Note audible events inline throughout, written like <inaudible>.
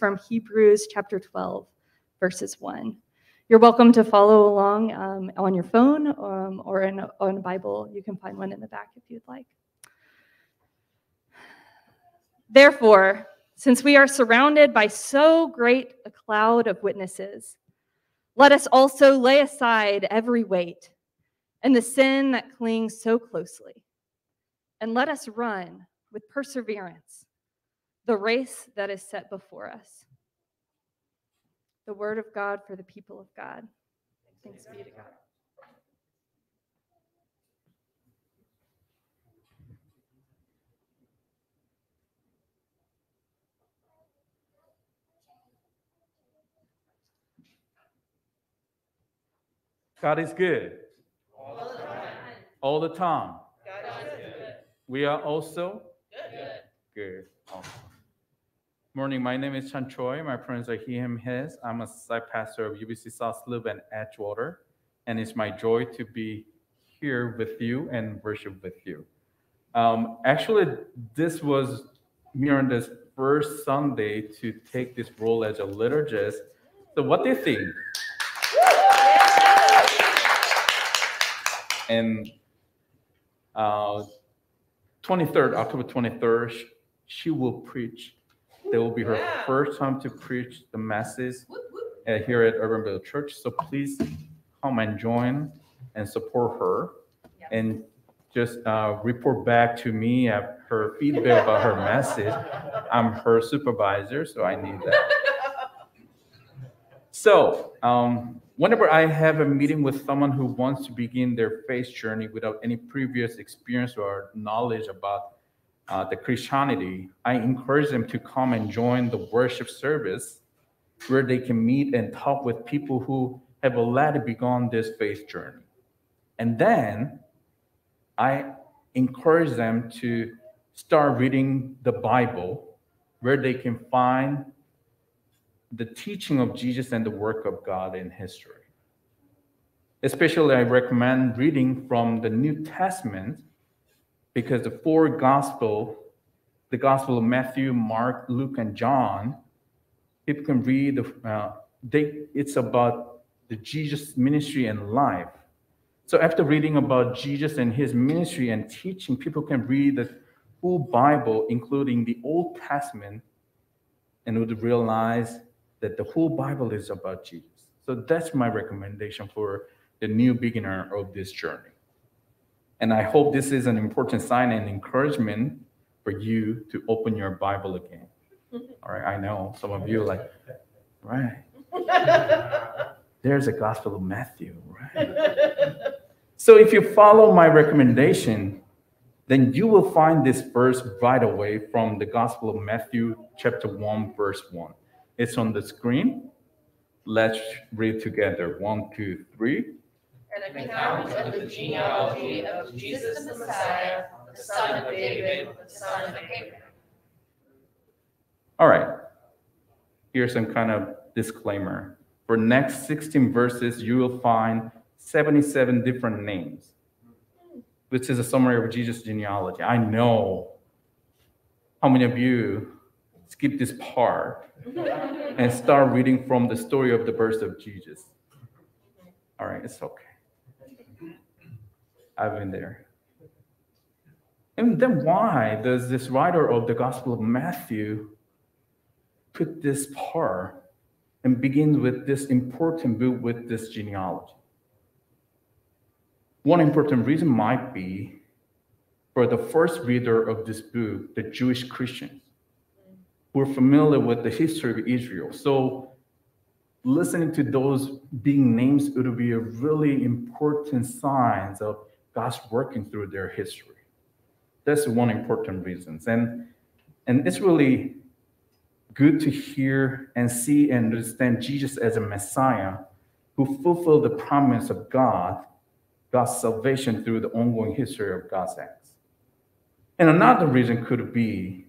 from Hebrews chapter 12, verses 1. You're welcome to follow along um, on your phone um, or in on a Bible. You can find one in the back if you'd like. Therefore, since we are surrounded by so great a cloud of witnesses, let us also lay aside every weight and the sin that clings so closely, and let us run with perseverance the race that is set before us. The word of God for the people of God. Thanks be to God. God is good. All the time. All the time. God is good. We are also Good. good. Awesome. Morning, my name is Chan Choi. My pronouns are he, him, his. I'm a site pastor of UBC South Loop and Edgewater, and it's my joy to be here with you and worship with you. Um, actually, this was Miranda's first Sunday to take this role as a liturgist. So, what do you think? And uh, 23rd, October 23rd, she will preach. That will be her Wow. first time to preach the masses Whoop, whoop. uh, here at Urban Village Church. So please come and join and support her. Yeah. And just uh, report back to me at her feedback about her message. I'm her supervisor, so I need that. <laughs> So, um, whenever I have a meeting with someone who wants to begin their faith journey without any previous experience or knowledge about uh, the Christianity, I encourage them to come and join the worship service where they can meet and talk with people who have already begun this faith journey. And then I encourage them to start reading the Bible where they can find the teaching of Jesus and the work of God in history. Especially, I recommend reading from the New Testament because the four gospel, the gospel of Matthew, Mark, Luke, and John, people can read. the, Uh, they, it's about the Jesus ministry and life. So after reading about Jesus and his ministry and teaching, people can read the full Bible, including the Old Testament, and would realize that the whole Bible is about Jesus. So that's my recommendation for the new beginner of this journey. And I hope this is an important sign and encouragement for you to open your Bible again. <laughs> All right, I know some of you are like, right, <laughs> there's a Gospel of Matthew, right? So if you follow my recommendation, then you will find this verse right away from the Gospel of Matthew, chapter 1, verse 1. It's on the screen. Let's read together. One, two, three. An account of the genealogy of Jesus the Messiah, the son of David, the son of Abraham. All right. Here's some kind of disclaimer. For next 16 verses, you will find 77 different names, which is a summary of Jesus' genealogy. I know how many of you skip this part and start reading from the story of the birth of Jesus. All right, it's okay. I've been there. And then why does this writer of the Gospel of Matthew put this part and begin with this important book with this genealogy? One important reason might be for the first reader of this book, the Jewish Christians, who are familiar with the history of Israel. So listening to those being names would be a really important signs of God's working through their history. That's one important reason. And, and it's really good to hear and see and understand Jesus as a Messiah who fulfilled the promise of God, God's salvation through the ongoing history of God's acts. And another reason could be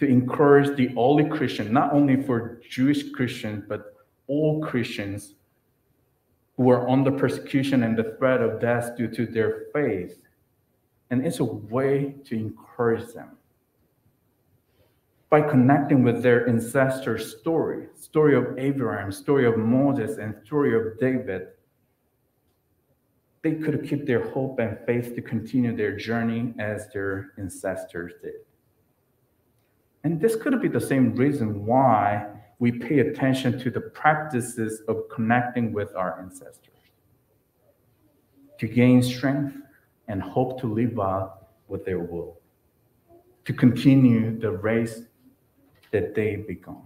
to encourage the early Christian, not only for Jewish Christians, but all Christians who are under persecution and the threat of death due to their faith. And it's a way to encourage them. by connecting with their ancestor story, story of Abraham, story of Moses, and story of David, they could keep their hope and faith to continue their journey as their ancestors did. And this could be the same reason why we pay attention to the practices of connecting with our ancestors to gain strength and hope to live out what their will, to continue the race that they began.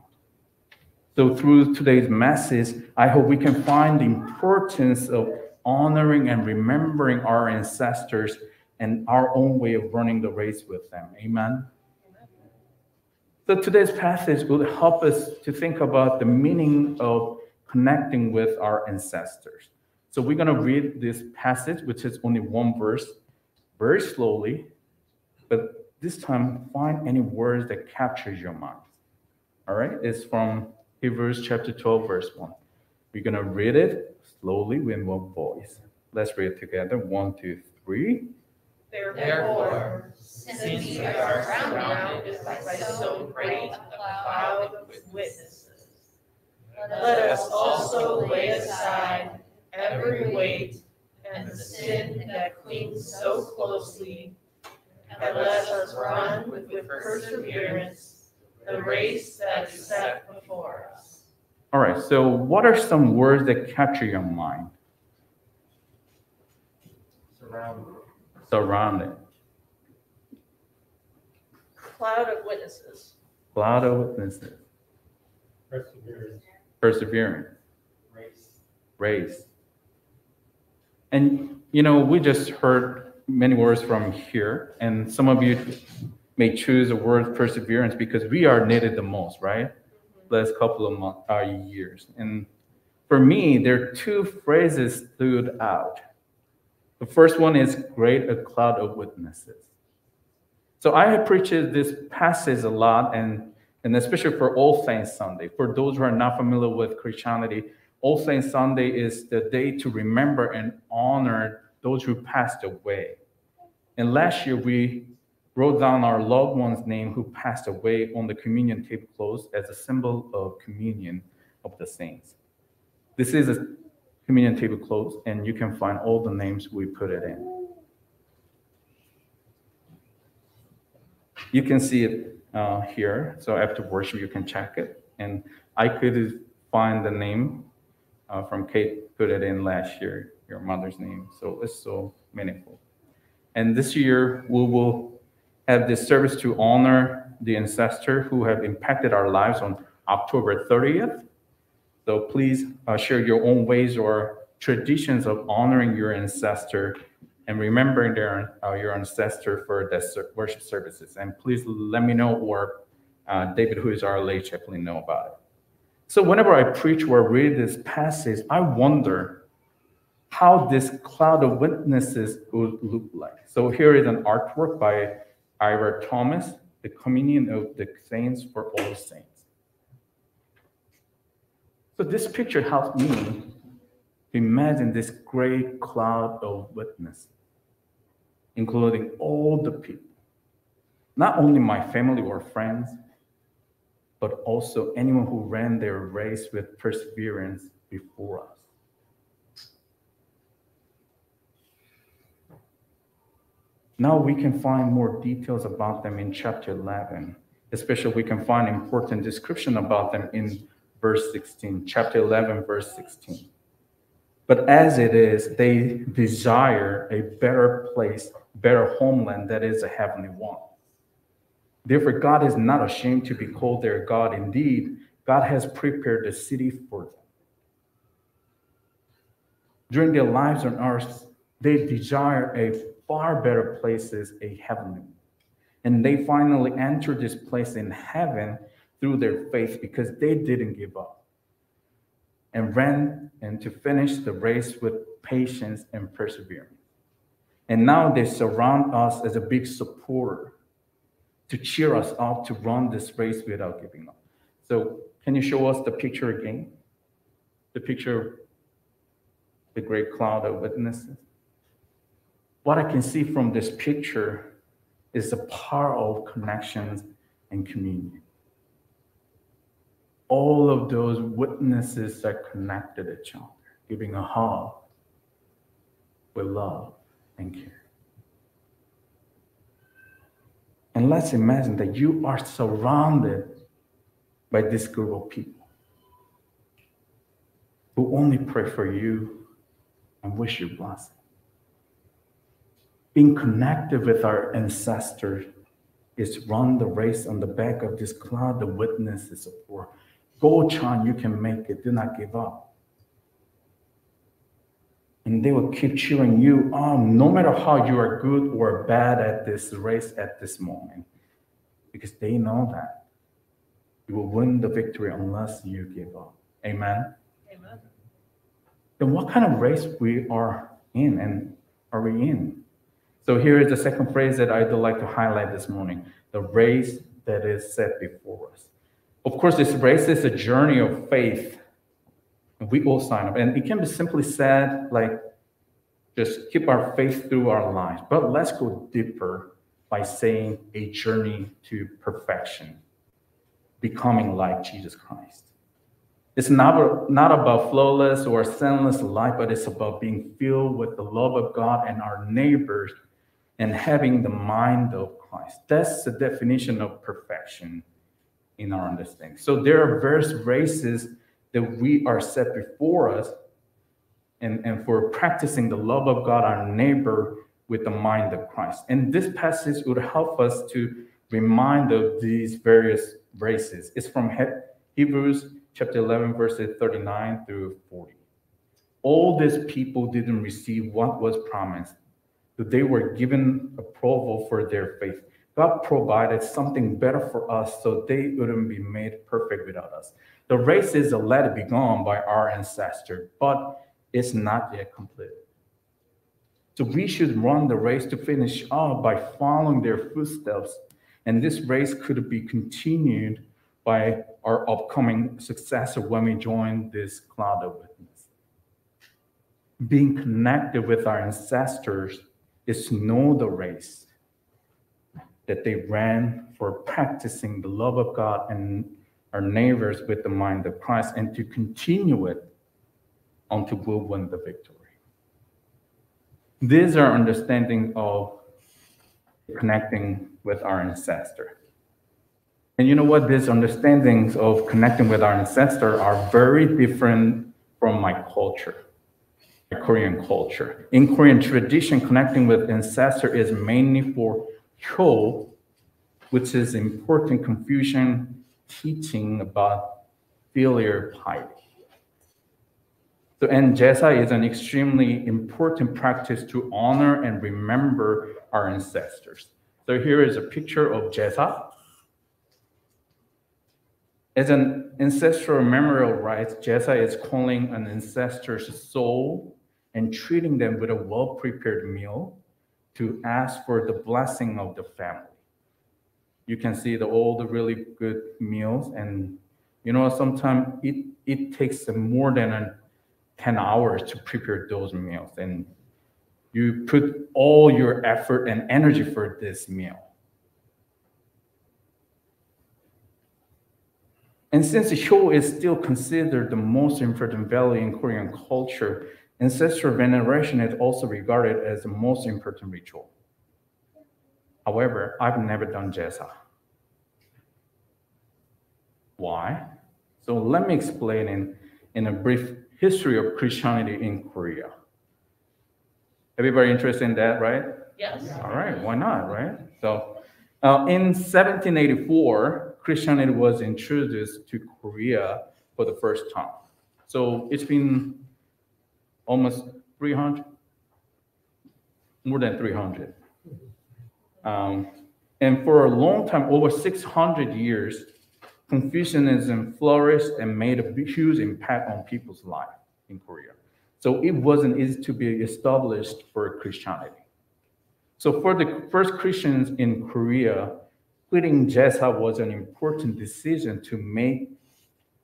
So, through today's message, I hope we can find the importance of honoring and remembering our ancestors and our own way of running the race with them. Amen. So today's passage will help us to think about the meaning of connecting with our ancestors. So we're going to read this passage, which is only one verse, very slowly, but this time find any words that captures your mind. All right, it's from Hebrews chapter 12, verse 1. We're going to read it slowly with one voice. Let's read it together. One, two, three. Therefore, since we are surrounded by so great a cloud of witnesses, let us also lay aside every weight and the sin that clings so closely, and let us run with perseverance the race that is set before us. All right, so what are some words that capture your mind? Surrounded. Surrounded. Cloud of witnesses. Cloud of witnesses. Perseverance. Perseverance. Race. Race. And, you know, we just heard many words from here, and some of you may choose the word perseverance because we are needed the most, right? Last couple of months, uh, years. And for me, there are two phrases stood out. The first one is great a cloud of witnesses. So I have preached this passage a lot, and, and especially for All Saints Sunday. For those who are not familiar with Christianity, All Saints Sunday is the day to remember and honor those who passed away. And last year, we wrote down our loved one's name who passed away on the communion tablecloth as a symbol of communion of the saints. This is a communion tablecloth, and you can find all the names we put it in. You can see it uh, here. So after worship, you can check it. And I could find the name uh, from Kate, put it in last year, your mother's name. So it's so meaningful. And this year, we will have this service to honor the ancestor who have impacted our lives on October 30th. So please uh, share your own ways or traditions of honoring your ancestor and remembering their, uh, your ancestor for the worship services. And please let me know or uh, David, who is our lay chaplain, know about it. So whenever I preach or read this passage, I wonder how this cloud of witnesses would look like. So here is an artwork by Ira Thomas, the communion of the saints for all saints. So this picture helps me imagine this great cloud of witnesses, including all the people, not only my family or friends, but also anyone who ran their race with perseverance before us. Now we can find more details about them in chapter 11. Especially, we can find important description about them in verse 16, chapter 11, verse 16. But as it is, they desire a better place, better homeland that is a heavenly one. Therefore, God is not ashamed to be called their God. Indeed, God has prepared a city for them. During their lives on earth, they desire a far better places, a heavenly. And they finally enter this place in heaven through their faith because they didn't give up and ran and to finish the race with patience and perseverance. And now they surround us as a big supporter to cheer us up to run this race without giving up. So, can you show us the picture again? The picture of the great cloud of witnesses. What I can see from this picture is the power of connections and communion. All of those witnesses are connected each other, giving a hug with love and care. And let's imagine that you are surrounded by this group of people who only pray for you and wish you blessing. Being connected with our ancestors is run the race on the back of this cloud of witnesses for go Chan, you can make it, do not give up. And they will keep cheering you on, no matter how you are good or bad at this race at this moment, because they know that you will win the victory unless you give up. Amen. Amen. Then what kind of race we are in and are we in? So here is the second phrase that I'd like to highlight this morning the race that is set before us. Of course, this race is a journey of faith. We all sign up. And it can be simply said like, just keep our faith through our lives. But let's go deeper by saying a journey to perfection, becoming like Jesus Christ. It's not, not about flawless or sinless life, but it's about being filled with the love of God and our neighbors and having the mind of Christ. That's the definition of perfection in our understanding. So there are various races that we are set before us, and, and for practicing the love of God, our neighbor, with the mind of Christ. And this passage would help us to remind of these various races. It's from Hebrews chapter 11, verses 39 through 40. All these people didn't receive what was promised that they were given approval for their faith. God provided something better for us so they wouldn't be made perfect without us. The race is already begun by our ancestor, but it's not yet complete. So we should run the race to finish off by following their footsteps. And this race could be continued by our upcoming successor when we join this cloud of witness. Being connected with our ancestors is to know the race that they ran for practicing the love of God and our neighbors with the mind of Christ and to continue it until we win the victory. These are understanding of connecting with our ancestor. And you know what? These understandings of connecting with our ancestor are very different from my culture. Korean culture. In Korean tradition, connecting with ancestor is mainly for Hyo, which is important Confucian teaching about filial piety. So, and Jesa is an extremely important practice to honor and remember our ancestors. So here is a picture of Jesa. As an ancestral memorial rite, Jesa is calling an ancestor's soul and treating them with a well prepared meal to ask for the blessing of the family. You can see the, all the really good meals, and you know, sometimes it, it takes more than a, 10 hours to prepare those meals, and you put all your effort and energy for this meal. And since Hyo is still considered the most important value in Korean culture, Ancestral veneration is also regarded as the most important ritual. However, I've never done Jesa. Why? So let me explain in, in a brief history of Christianity in Korea. Everybody interested in that, right? Yes. All right, why not, right? So uh, in 1784, Christianity was introduced to Korea for the first time. So it's been almost 300, more than 300. Um, and for a long time, over 600 years, Confucianism flourished and made a huge impact on people's life in Korea. So it wasn't easy to be established for Christianity. So for the first Christians in Korea, quitting Jesa was an important decision to make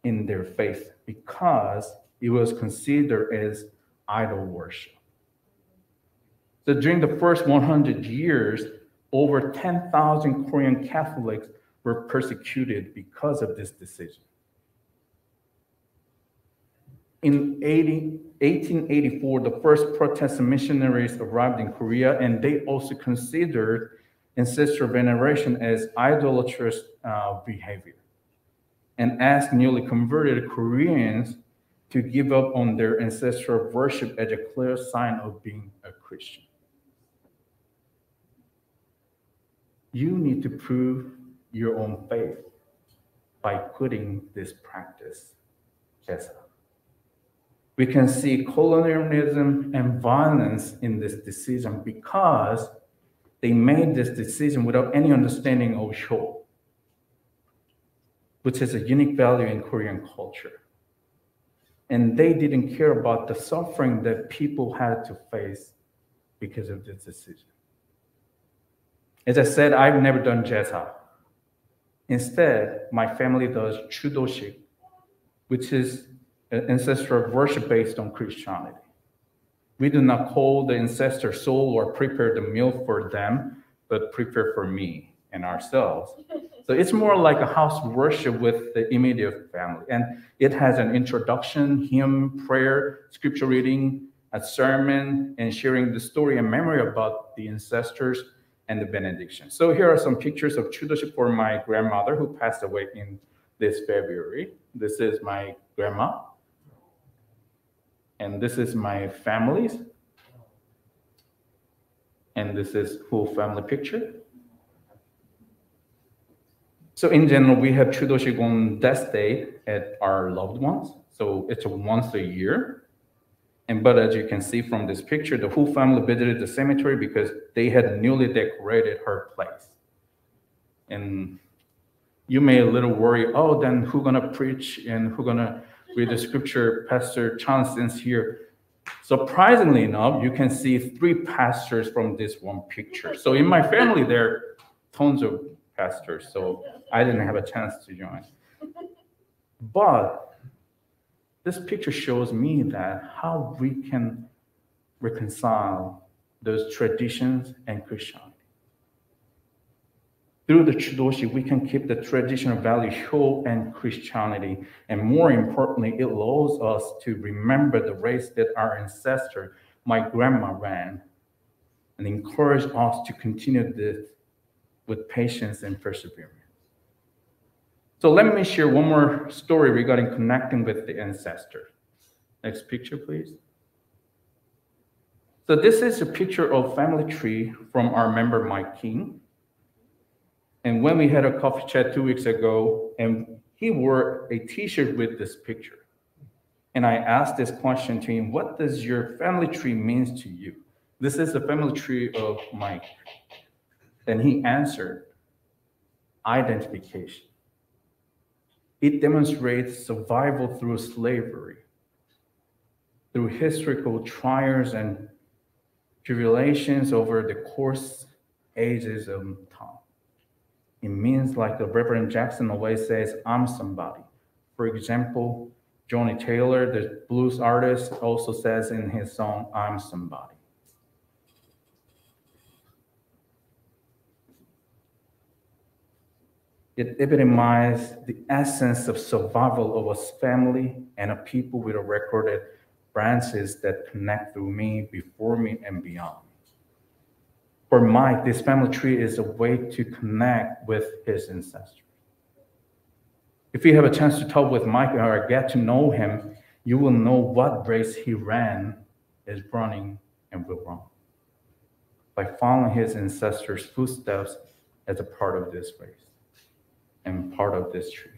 in their faith because it was considered as idol worship. So during the first 100 years, over 10,000 Korean Catholics were persecuted because of this decision. In 80, 1884, the first Protestant missionaries arrived in Korea, and they also considered ancestral veneration as idolatrous uh, behavior and asked newly converted Koreans to give up on their ancestral worship as a clear sign of being a Christian. You need to prove your own faith by putting this practice as we can see colonialism and violence in this decision because they made this decision without any understanding of Hyo, which is a unique value in Korean culture. And they didn't care about the suffering that people had to face because of this decision. As I said, I've never done jesa. Instead, my family does chudoshik, which is ancestral worship based on Christianity. We do not call the ancestor soul or prepare the meal for them, but prepare for me and ourselves. So it's more like a house worship with the immediate family. And it has an introduction, hymn, prayer, scripture reading, a sermon, and sharing the story and memory about the ancestors and the benediction. So here are some pictures of chudoshik for my grandmother who passed away in this February. This is my grandma and this is my family's. And this is full family picture. So in general, we have chudoshik on death day at our loved ones. So it's once a year. And but as you can see from this picture, the whole family visited the cemetery because they had newly decorated her place. And you may a little worry, oh, then who gonna preach and who gonna read the scripture, Pastor Johnson's here. Surprisingly enough, you can see three pastors from this one picture. So in my family, there are tons of pastors, so I didn't have a chance to join. <laughs> But this picture shows me that how we can reconcile those traditions and Christianity. Through the Chudoshi, we can keep the traditional value whole and Christianity. And more importantly, it allows us to remember the race that our ancestor, my grandma, ran, and encourage us to continue this with patience and perseverance. So let me share one more story regarding connecting with the ancestor. Next picture, please. So this is a picture of family tree from our member Mike King. And when we had a coffee chat two weeks ago, and he wore a T-shirt with this picture. And I asked this question to him, what does your family tree means to you? This is the family tree of Mike. And he answered, identification. It demonstrates survival through slavery, through historical trials and tribulations over the course ages of time. It means like the Reverend Jackson always says, I'm somebody. For example, Johnnie Taylor, the blues artist, also says in his song, I'm somebody. It epitomizes the essence of survival of a family and a people with a recorded branches that connect through me, before me, and beyond for Mike, this family tree is a way to connect with his ancestors. If you have a chance to talk with Mike or get to know him, you will know what race he ran, is running, and will run. By following his ancestors' footsteps as a part of this race and part of this tree.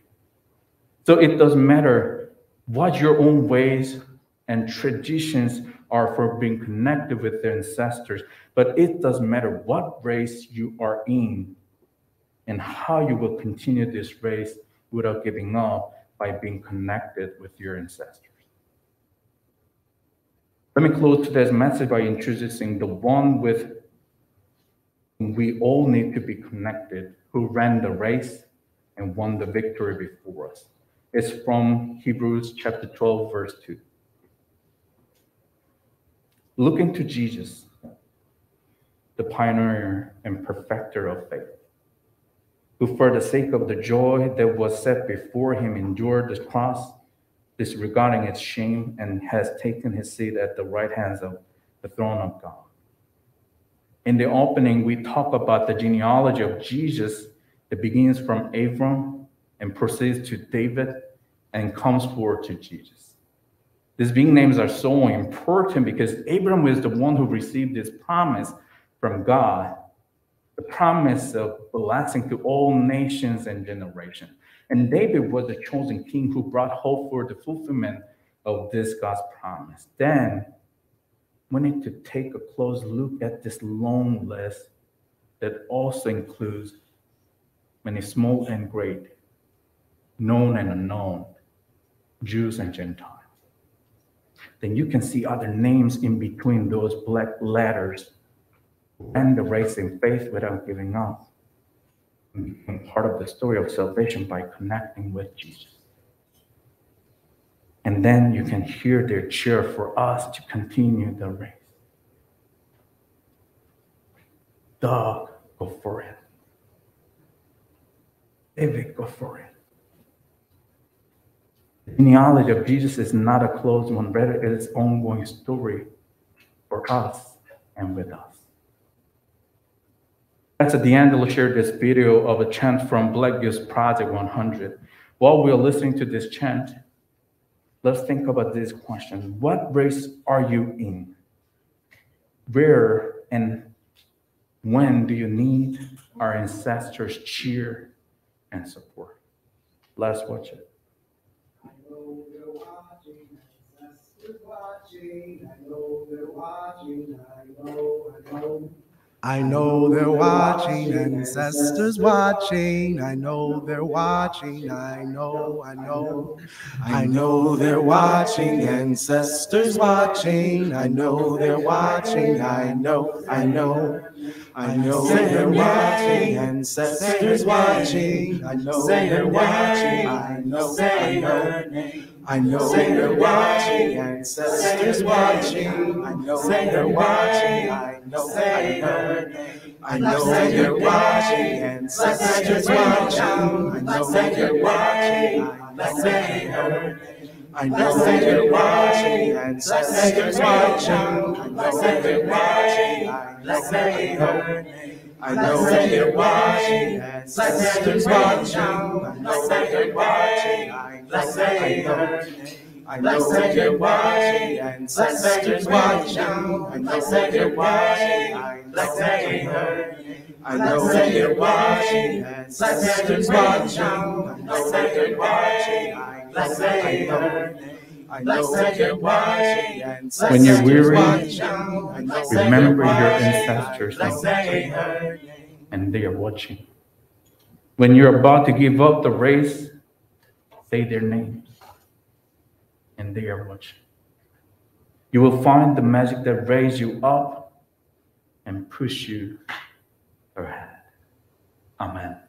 So it doesn't matter what your own ways and traditions are for being connected with their ancestors. But it doesn't matter what race you are in and how you will continue this race without giving up by being connected with your ancestors. Let me close today's message by introducing the one with whom we all need to be connected, who ran the race and won the victory before us. It's from Hebrews chapter 12, verse 2 looking to Jesus, the pioneer and perfecter of faith, who for the sake of the joy that was set before him endured the cross, disregarding its shame, and has taken his seat at the right hand of the throne of God. In the opening, we talk about the genealogy of Jesus that begins from Abram and proceeds to David and comes forward to Jesus. These being names are so important because Abram was the one who received this promise from God, the promise of blessing to all nations and generations. And David was the chosen king who brought hope for the fulfillment of this God's promise. Then we need to take a close look at this long list that also includes many small and great, known and unknown, Jews and Gentiles. Then you can see other names in between those black letters and the race in faith without giving up. And part of the story of salvation by connecting with Jesus. And then you can hear their cheer for us to continue the race. Doug, go for it. David, go for it. The genealogy of Jesus is not a closed one, rather, it is ongoing story for us and with us. That's at the end. Pastor D'Angelo shared this video of a chant from Black Youth Project 100. While we are listening to this chant, let's think about these questions. What race are you in? Where and when do you need our ancestors' cheer and support? Let's watch it. I know they're watching. I know they're watching. I know, I know. I know they're watching, ancestors watching. I know they're watching. I know, I know. I know they're watching, ancestors watching. I know they're watching. I know, I know. I know they're watching, ancestors watching. I know they're watching. I know, I know. I know they're watching, ancestors watching. I know they're watching. I know, I know. I know they're watching, ancestors watching. I know they're watching. I know they heard. I know they're watching, ancestors watching. I know they're watching. I know they heard. I know they're watching, ancestors watching. I know. I know they heard. I know they're watching, ancestors watching. I know they're watching. I know they heard. I know they're watching, ancestors watching. I know they're watching. I know. I know they're When you're weary. I know they're Remember your ancestors' I know and they are watching. When you're about to give up the race, their names, and they are watching. You will find the magic that raises you up and push you ahead. Amen.